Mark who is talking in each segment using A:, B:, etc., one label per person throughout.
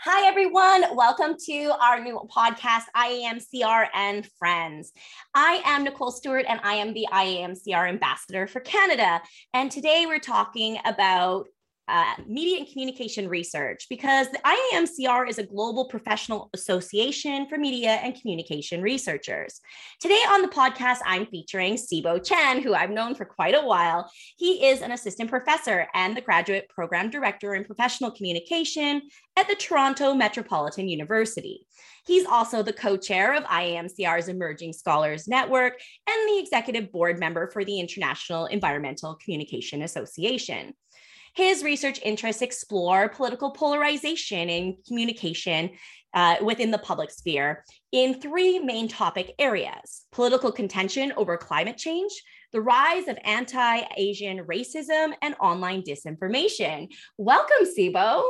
A: Hi, everyone. Welcome to our new podcast, IAMCR and Friends. I am Nicole Stewart, and I am the IAMCR ambassador for Canada. And today we're talking about uh, media and communication research because the IAMCR is a global professional association for media and communication researchers. Today on the podcast, I'm featuring Sibo Chen, who I've known for quite a while. He is an assistant professor and the graduate program director in professional communication at the Toronto Metropolitan University. He's also the co chair of IAMCR's Emerging Scholars Network and the executive board member for the International Environmental Communication Association. His research interests explore political polarization and communication uh, within the public sphere in three main topic areas political contention over climate change, the rise of anti Asian racism, and online disinformation. Welcome, Sibo.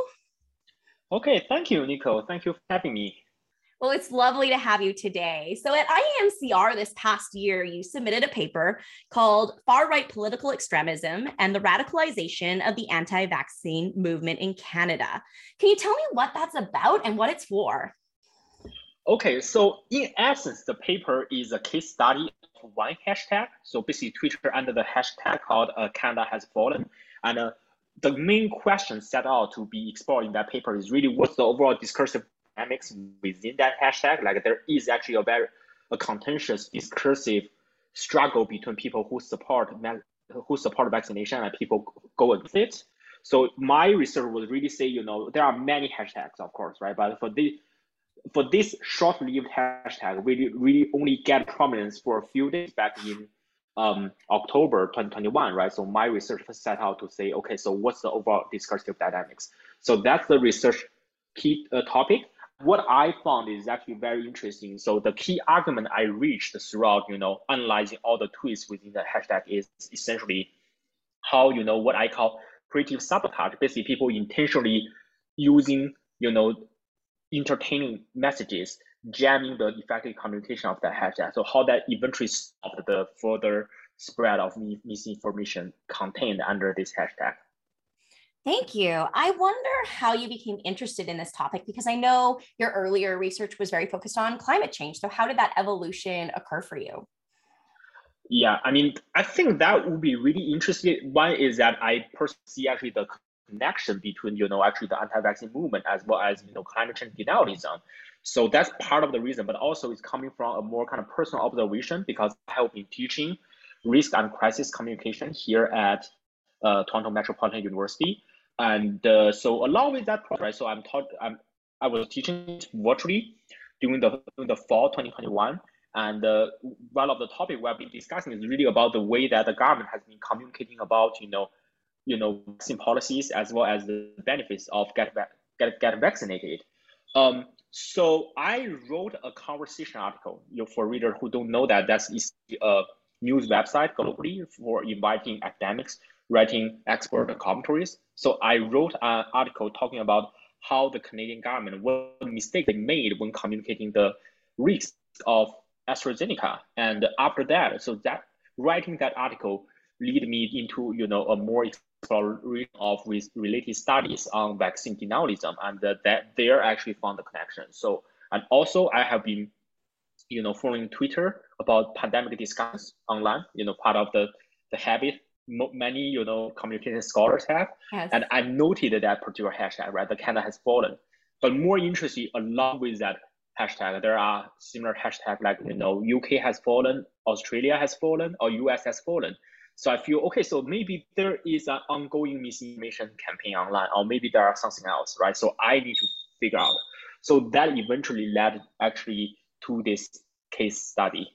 B: Okay, thank you, Nico. Thank you for having me.
A: Well, it's lovely to have you today. So, at IAMCR this past year, you submitted a paper called Far Right Political Extremism and the Radicalization of the Anti Vaccine Movement in Canada. Can you tell me what that's about and what it's for?
B: Okay, so in essence, the paper is a case study of one hashtag. So, basically, Twitter under the hashtag called uh, Canada Has Fallen. And uh, the main question set out to be explored in that paper is really what's the overall discursive dynamics within that hashtag. Like there is actually a very a contentious discursive struggle between people who support who support vaccination and people go against it. So my research would really say, you know, there are many hashtags, of course, right? But for the for this short-lived hashtag, really really only get prominence for a few days back in um, October 2021, right? So my research set out to say, okay, so what's the overall discursive dynamics? So that's the research key uh, topic what I found is actually very interesting. So the key argument I reached throughout, you know, analyzing all the tweets within the hashtag is essentially how, you know, what I call creative sabotage. Basically, people intentionally using, you know, entertaining messages, jamming the effective communication of the hashtag. So how that eventually stopped the further spread of misinformation contained under this hashtag.
A: Thank you. I wonder how you became interested in this topic because I know your earlier research was very focused on climate change. So, how did that evolution occur for you?
B: Yeah, I mean, I think that would be really interesting. One is that I personally see actually the connection between, you know, actually the anti-vaccine movement as well as, you know, climate change denialism. So that's part of the reason, but also it's coming from a more kind of personal observation because I have been teaching risk and crisis communication here at uh, Toronto Metropolitan University. And uh, so along with that right, so I'm taught, I'm, I was teaching virtually during the, during the fall 2021. And uh, one of the topic we've been discussing is really about the way that the government has been communicating about, you know, you know, vaccine policies as well as the benefits of get get get vaccinated. Um, so I wrote a conversation article. You know, for readers who don't know that, that's a news website globally for inviting academics writing expert mm-hmm. commentaries. So I wrote an article talking about how the Canadian government, what mistake they made when communicating the risks of AstraZeneca. And after that, so that writing that article lead me into you know a more exploration of with related studies on vaccine denialism, and that there actually found the connection. So and also I have been you know following Twitter about pandemic discussions online. You know part of the the habit many you know communication scholars have, yes. and I noted that particular hashtag, right? The Canada has fallen. But more interesting, along with that hashtag, there are similar hashtag like you know UK has fallen, Australia has fallen, or US has fallen. So I feel okay. So maybe there is an ongoing misinformation campaign online, or maybe there are something else, right? So I need to figure out. So that eventually led actually to this case study.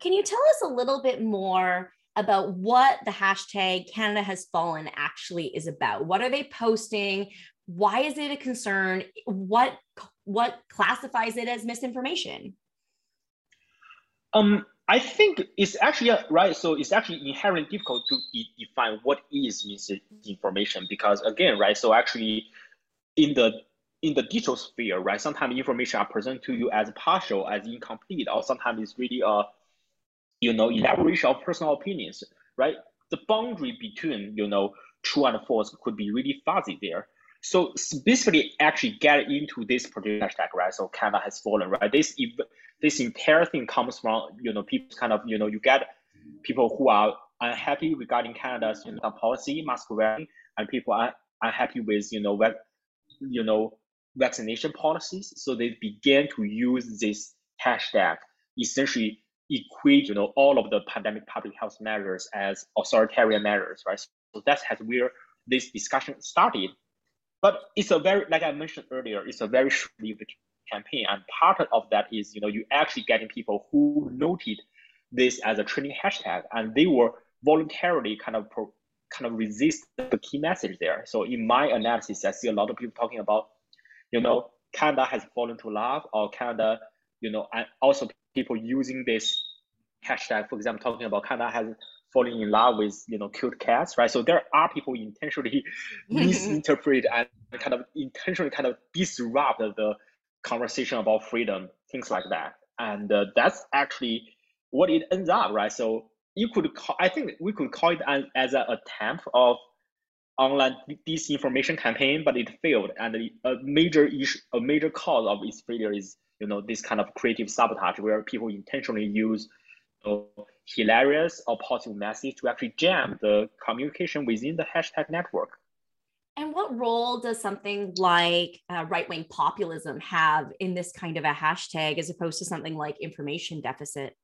A: Can you tell us a little bit more about what the hashtag Canada has fallen actually is about. What are they posting? Why is it a concern? What what classifies it as misinformation?
B: Um, I think it's actually right. So it's actually inherently difficult to de- define what is misinformation because again, right. So actually, in the in the digital sphere, right, sometimes information are presented to you as partial, as incomplete, or sometimes it's really a you know, elaboration of personal opinions, right? The boundary between, you know, true and false could be really fuzzy there. So basically, actually get into this particular hashtag, right? So Canada has fallen, right? This if this entire thing comes from you know people kind of you know you get people who are unhappy regarding Canada's you know, policy, mask wearing, and people are unhappy with you know you know vaccination policies. So they began to use this hashtag essentially equate you know all of the pandemic public health measures as authoritarian measures, right? So that's has where this discussion started. But it's a very like I mentioned earlier, it's a very short-lived campaign, and part of that is you know you actually getting people who noted this as a trending hashtag, and they were voluntarily kind of pro, kind of resist the key message there. So in my analysis, I see a lot of people talking about, you know, Canada has fallen to love, or Canada, you know, and also people using this hashtag, for example, talking about Canada has fallen in love with, you know, cute cats, right? So there are people intentionally misinterpret and kind of intentionally kind of disrupt the conversation about freedom, things like that. And uh, that's actually what it ends up, right? So you could call, I think we could call it as, as an attempt of online disinformation campaign, but it failed. And a major issue, a major cause of its failure is, you know, this kind of creative sabotage where people intentionally use you know, hilarious or positive message to actually jam the communication within the hashtag network.
A: And what role does something like uh, right wing populism have in this kind of a hashtag as opposed to something like information deficit?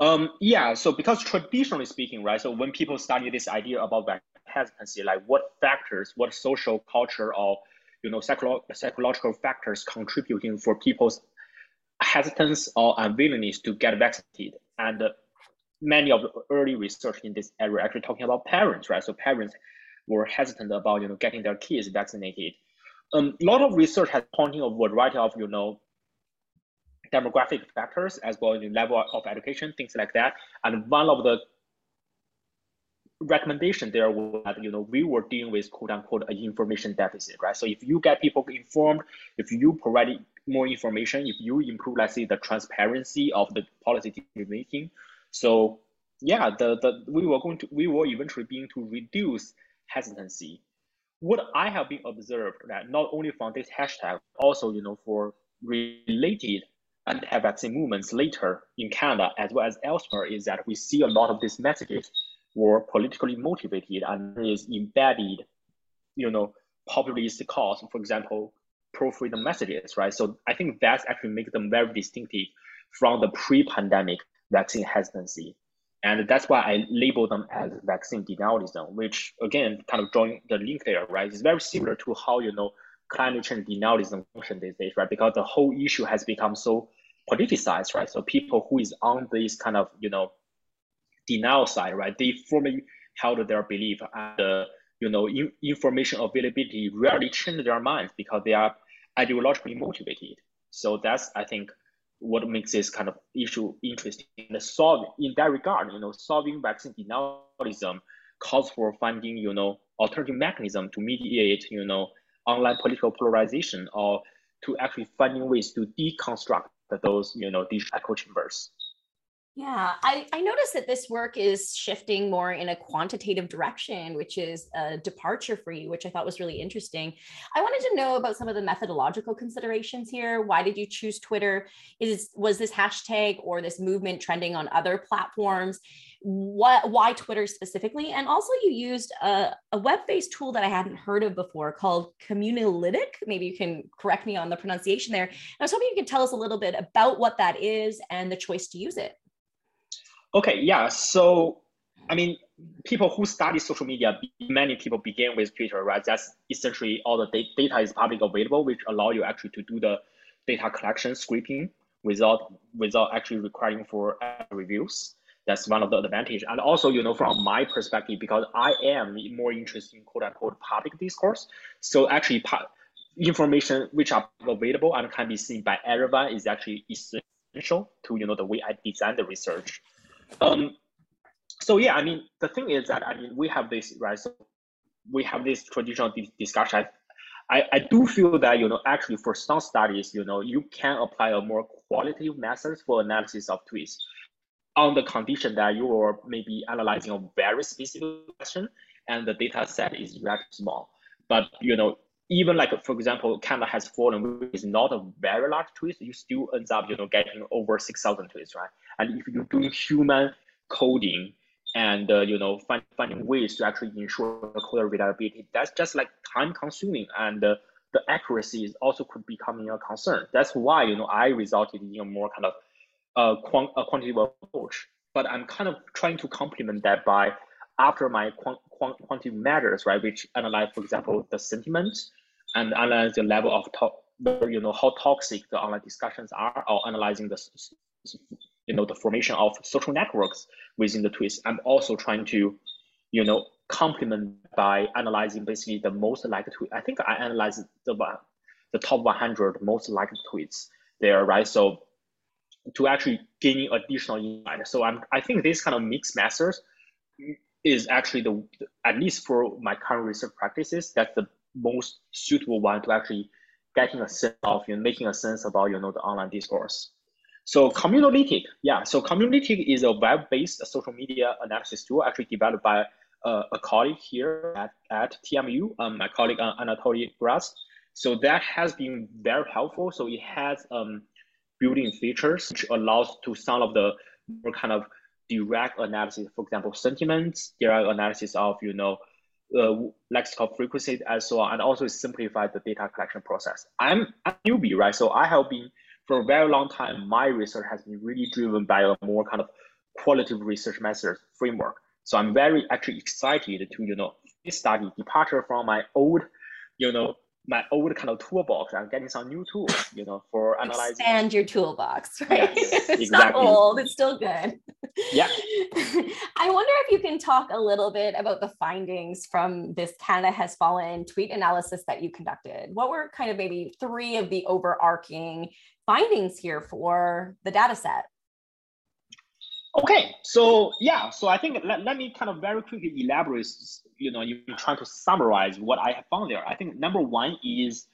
B: Um, yeah, so because traditionally speaking, right, so when people study this idea about hesitancy, like what factors, what social, culture, or you know, psycholo- psychological factors contributing for people's hesitance or unwillingness to get vaccinated, and uh, many of the early research in this area actually talking about parents, right? So parents were hesitant about you know getting their kids vaccinated. Um, a lot of research has pointing a variety of you know demographic factors as well as the level of education, things like that. And one of the recommendation there was that you know we were dealing with quote unquote an information deficit, right? So if you get people informed, if you provide more information, if you improve, let's say, the transparency of the policy making, so yeah, the the we were going to we were eventually being to reduce hesitancy. What I have been observed that not only from this hashtag, also you know for related anti-vaccine movements later in Canada as well as elsewhere is that we see a lot of these messages were politically motivated and is embedded, you know, populist cause, for example, pro-freedom messages, right? So I think that's actually makes them very distinctive from the pre-pandemic vaccine hesitancy. And that's why I label them as vaccine denialism, which again, kind of drawing the link there, right? It's very similar to how, you know, climate change denialism function these days, right? Because the whole issue has become so politicized, right? So people who is on this kind of, you know, denial side, right? They firmly held their belief and, uh, you know, in, information availability rarely change their minds because they are ideologically motivated. So that's, I think, what makes this kind of issue interesting. And solve in that regard, you know, solving vaccine denialism calls for finding, you know, alternative mechanism to mediate, you know, online political polarization or to actually finding ways to deconstruct those, you know, these echo chambers.
A: Yeah, I, I noticed that this work is shifting more in a quantitative direction, which is a departure for you, which I thought was really interesting. I wanted to know about some of the methodological considerations here. Why did you choose Twitter? Is was this hashtag or this movement trending on other platforms? What why Twitter specifically? And also you used a, a web-based tool that I hadn't heard of before called Communalytic. Maybe you can correct me on the pronunciation there. I was hoping you could tell us a little bit about what that is and the choice to use it.
B: Okay, yeah. So, I mean, people who study social media, many people begin with Twitter, right? That's essentially all the data is public available, which allow you actually to do the data collection scraping without without actually requiring for reviews. That's one of the advantage. And also, you know, from my perspective, because I am more interested in quote unquote public discourse. So actually, information which are available and can be seen by everyone is actually essential to you know the way I design the research. Um, so yeah, I mean, the thing is that I mean, we have this right. So we have this traditional discussion. I, I do feel that you know actually for some studies, you know, you can apply a more qualitative methods for analysis of tweets on the condition that you are maybe analyzing a very specific question and the data set is very small. but you know, even like for example, Canada has fallen, which is not a very large tweet, you still ends up you know getting over six thousand tweets, right? And if you're doing human coding and uh, you know find, finding ways to actually ensure the code reliability, that's just like time consuming and uh, the accuracy is also could becoming a concern. That's why you know I resulted in a more kind of uh, quant- a quantitative approach. But I'm kind of trying to complement that by after my quant- quant- quantitative measures, right, which analyze, for example, the sentiment and analyze the level of to- you know how toxic the online discussions are, or analyzing the you know the formation of social networks within the tweets. I'm also trying to you know complement by analyzing basically the most liked tweet. I think I analyzed the the top 100 most liked tweets there, right? So to actually gaining additional insight. So I'm I think this kind of mixed methods is actually the at least for my current research practices, that's the most suitable one to actually getting a sense of you know, making a sense about you know the online discourse. So Communalytic, yeah. So Communalytic is a web-based social media analysis tool actually developed by uh, a colleague here at, at TMU, um, my colleague uh, Anatoliy Gruzd. So that has been very helpful. So it has um, building features which allows to some of the more kind of direct analysis, for example, sentiments, direct analysis of, you know, uh, lexical frequency and so on, and also simplify the data collection process. I'm a newbie, right? So I have been for a very long time, my research has been really driven by a more kind of qualitative research methods framework. So I'm very actually excited to, you know, study departure from my old, you know, my old kind of toolbox and getting some new tools, you know, for analyzing.
A: Expand your toolbox, right?
B: Yes,
A: it's
B: exactly.
A: not old, it's still good.
B: Yeah.
A: I wonder if you can talk a little bit about the findings from this Canada Has Fallen tweet analysis that you conducted. What were kind of maybe three of the overarching findings here for the data set?
B: Okay, so yeah, so I think let, let me kind of very quickly elaborate, you know, you trying to summarize what I have found there. I think number one is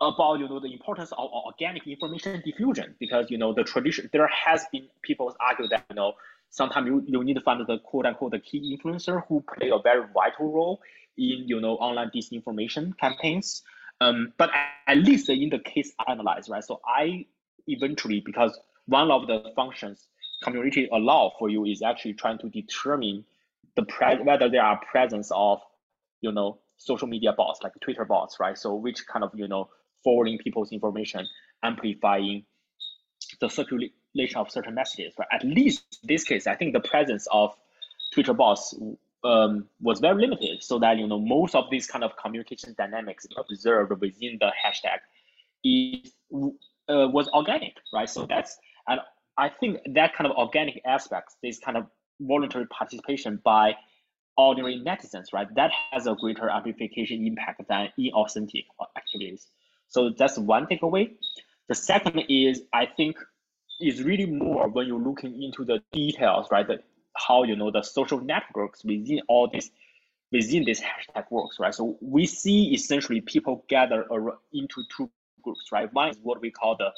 B: about, you know, the importance of organic information diffusion because, you know, the tradition, there has been people argue that, you know, sometimes you, you need to find the quote unquote the key influencer who play a very vital role in, you know, online disinformation campaigns. Um, but at least in the case analyzed, right? So I eventually, because one of the functions community allow for you is actually trying to determine the pre- whether there are presence of you know social media bots like twitter bots right so which kind of you know forwarding people's information amplifying the circulation of certain messages right at least in this case i think the presence of twitter bots um, was very limited so that you know most of these kind of communication dynamics observed within the hashtag is uh, was organic right so that's and I think that kind of organic aspects, this kind of voluntary participation by ordinary netizens, right? That has a greater amplification impact than inauthentic activities. So that's one takeaway. The second is I think is really more when you're looking into the details, right? The, how you know the social networks within all this within this hashtag works, right? So we see essentially people gather into two groups, right? One is what we call the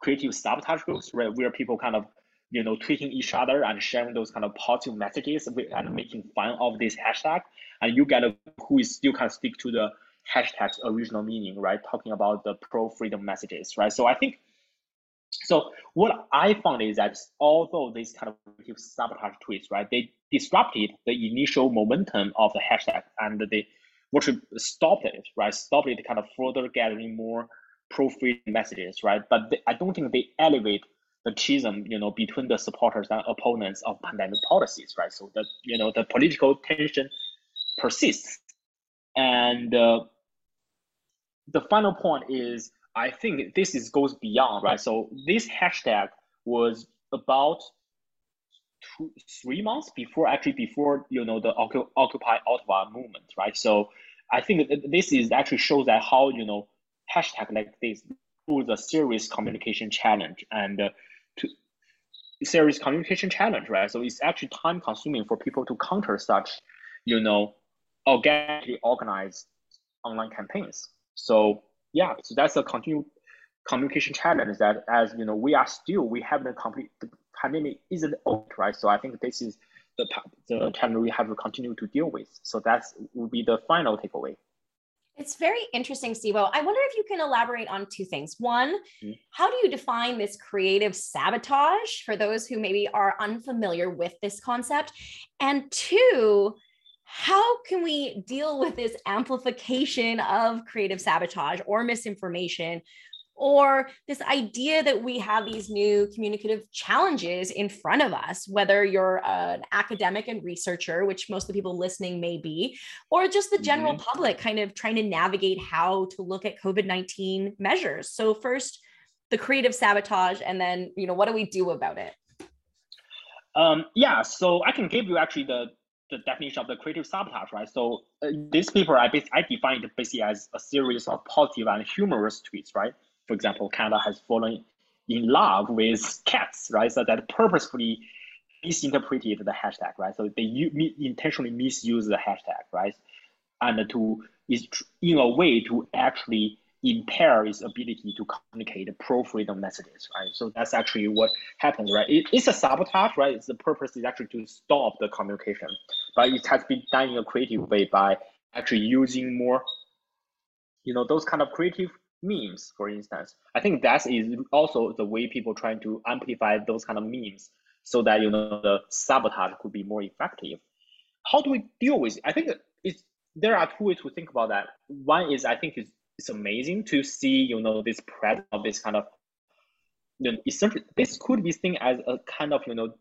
B: creative sabotage groups, right, where people kind of you know tweeting each other and sharing those kind of positive messages and making fun of this hashtag, and you get a who is still kind of stick to the hashtag's original meaning, right? Talking about the pro freedom messages, right? So I think. So what I found is that although these kind of sabotage tweets, right, they disrupted the initial momentum of the hashtag and they virtually stopped it, right? Stopped it kind of further gathering more pro-freedom messages, right? But they, I don't think they elevate the schism, you know, between the supporters and opponents of pandemic policies, right? So that you know the political tension persists, and uh, the final point is I think this is goes beyond, right? So this hashtag was about two, three months before actually before you know the Occupy Ottawa movement, right? So I think this is actually shows that how you know hashtag like this was a serious communication challenge and uh, to serious communication challenge, right? So it's actually time consuming for people to counter such, you know, organically organized online campaigns. So yeah, so that's a continued communication challenge that as you know, we are still, we haven't complete, the pandemic isn't over, right? So I think this is the, the challenge we have to continue to deal with. So that's will be the final takeaway.
A: It's very interesting, Sibo. I wonder if you can elaborate on two things. One, mm-hmm. how do you define this creative sabotage for those who maybe are unfamiliar with this concept? And two, how can we deal with this amplification of creative sabotage or misinformation or this idea that we have these new communicative challenges in front of us, whether you're an academic and researcher, which most of the people listening may be, or just the general mm-hmm. public kind of trying to navigate how to look at COVID 19 measures. So, first, the creative sabotage, and then, you know, what do we do about it?
B: Um, yeah, so I can give you actually the the definition of the creative sabotage, right? So uh, paper, I, I define it basically as a series of positive and humorous tweets, right? for example, Canada has fallen in love with cats, right? So that purposefully misinterpreted the hashtag, right? So they u- intentionally misuse the hashtag, right? And to is in a way to actually impair its ability to communicate pro-freedom messages, right? So that's actually what happens, right? It, it's a sabotage, right? It's the purpose is actually to stop the communication, but it has been done in a creative way by actually using more, you know, those kind of creative memes, for instance. I think that is also the way people trying to amplify those kind of memes so that you know the sabotage could be more effective. How do we deal with it? I think it's there are two ways to think about that. One is I think it's, it's amazing to see you know this presence of this kind of you know, essentially this could be seen as a kind of you know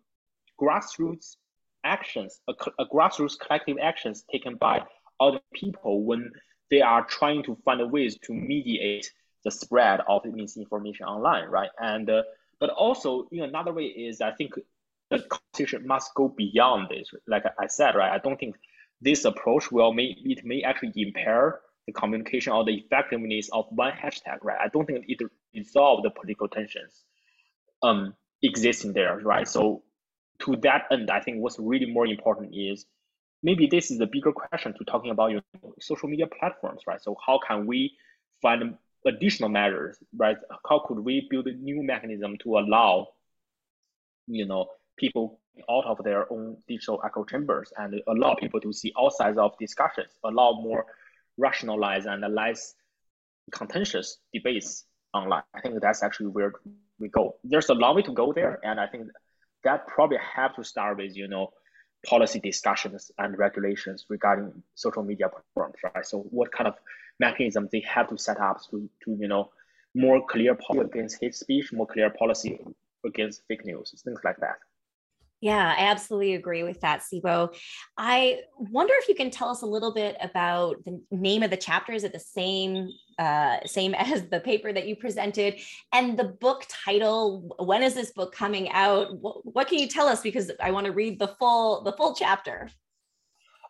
B: grassroots actions, a, a grassroots collective actions taken by other people when they are trying to find ways to mediate the spread of misinformation online, right? And uh, but also in another way is I think the conversation must go beyond this. Like I said, right? I don't think this approach will may it may actually impair the communication or the effectiveness of one hashtag, right? I don't think it resolve the political tensions um existing there, right? So to that end, I think what's really more important is maybe this is a bigger question to talking about your social media platforms, right? So how can we find additional measures, right? How could we build a new mechanism to allow, you know, people out of their own digital echo chambers and allow people to see all sides of discussions, allow more rationalized and less contentious debates online. I think that's actually where we go. There's a long way to go there, and I think that probably have to start with, you know, policy discussions and regulations regarding social media platforms, right? So what kind of mechanisms they have to set up to, to you know, more clear policy against hate speech, more clear policy against fake news, things like that.
A: Yeah, I absolutely agree with that, Sibo. I wonder if you can tell us a little bit about the name of the chapter. Is it the same uh, same as the paper that you presented? And the book title. When is this book coming out? What, what can you tell us? Because I want to read the full the full chapter.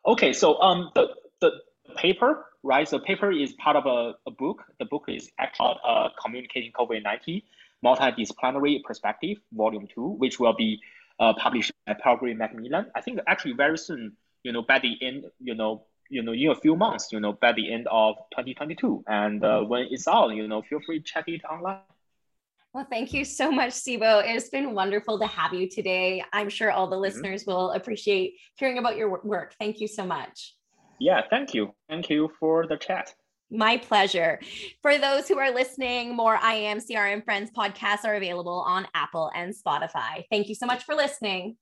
B: Okay, so um, the the paper, right? The paper is part of a, a book. The book is actually uh, communicating COVID nineteen multidisciplinary perspective, volume two, which will be uh, published by Palgrave Macmillan. I think actually very soon, you know, by the end, you know, you know, in a few months, you know, by the end of 2022. And uh, when it's out, you know, feel free to check it online.
A: Well, thank you so much, Sibo. It's been wonderful to have you today. I'm sure all the mm-hmm. listeners mm-hmm. will appreciate hearing about your work. Thank you so much.
B: Yeah, thank you. Thank you for the chat.
A: My pleasure. For those who are listening, more IAMCR and Friends podcasts are available on Apple and Spotify. Thank you so much for listening.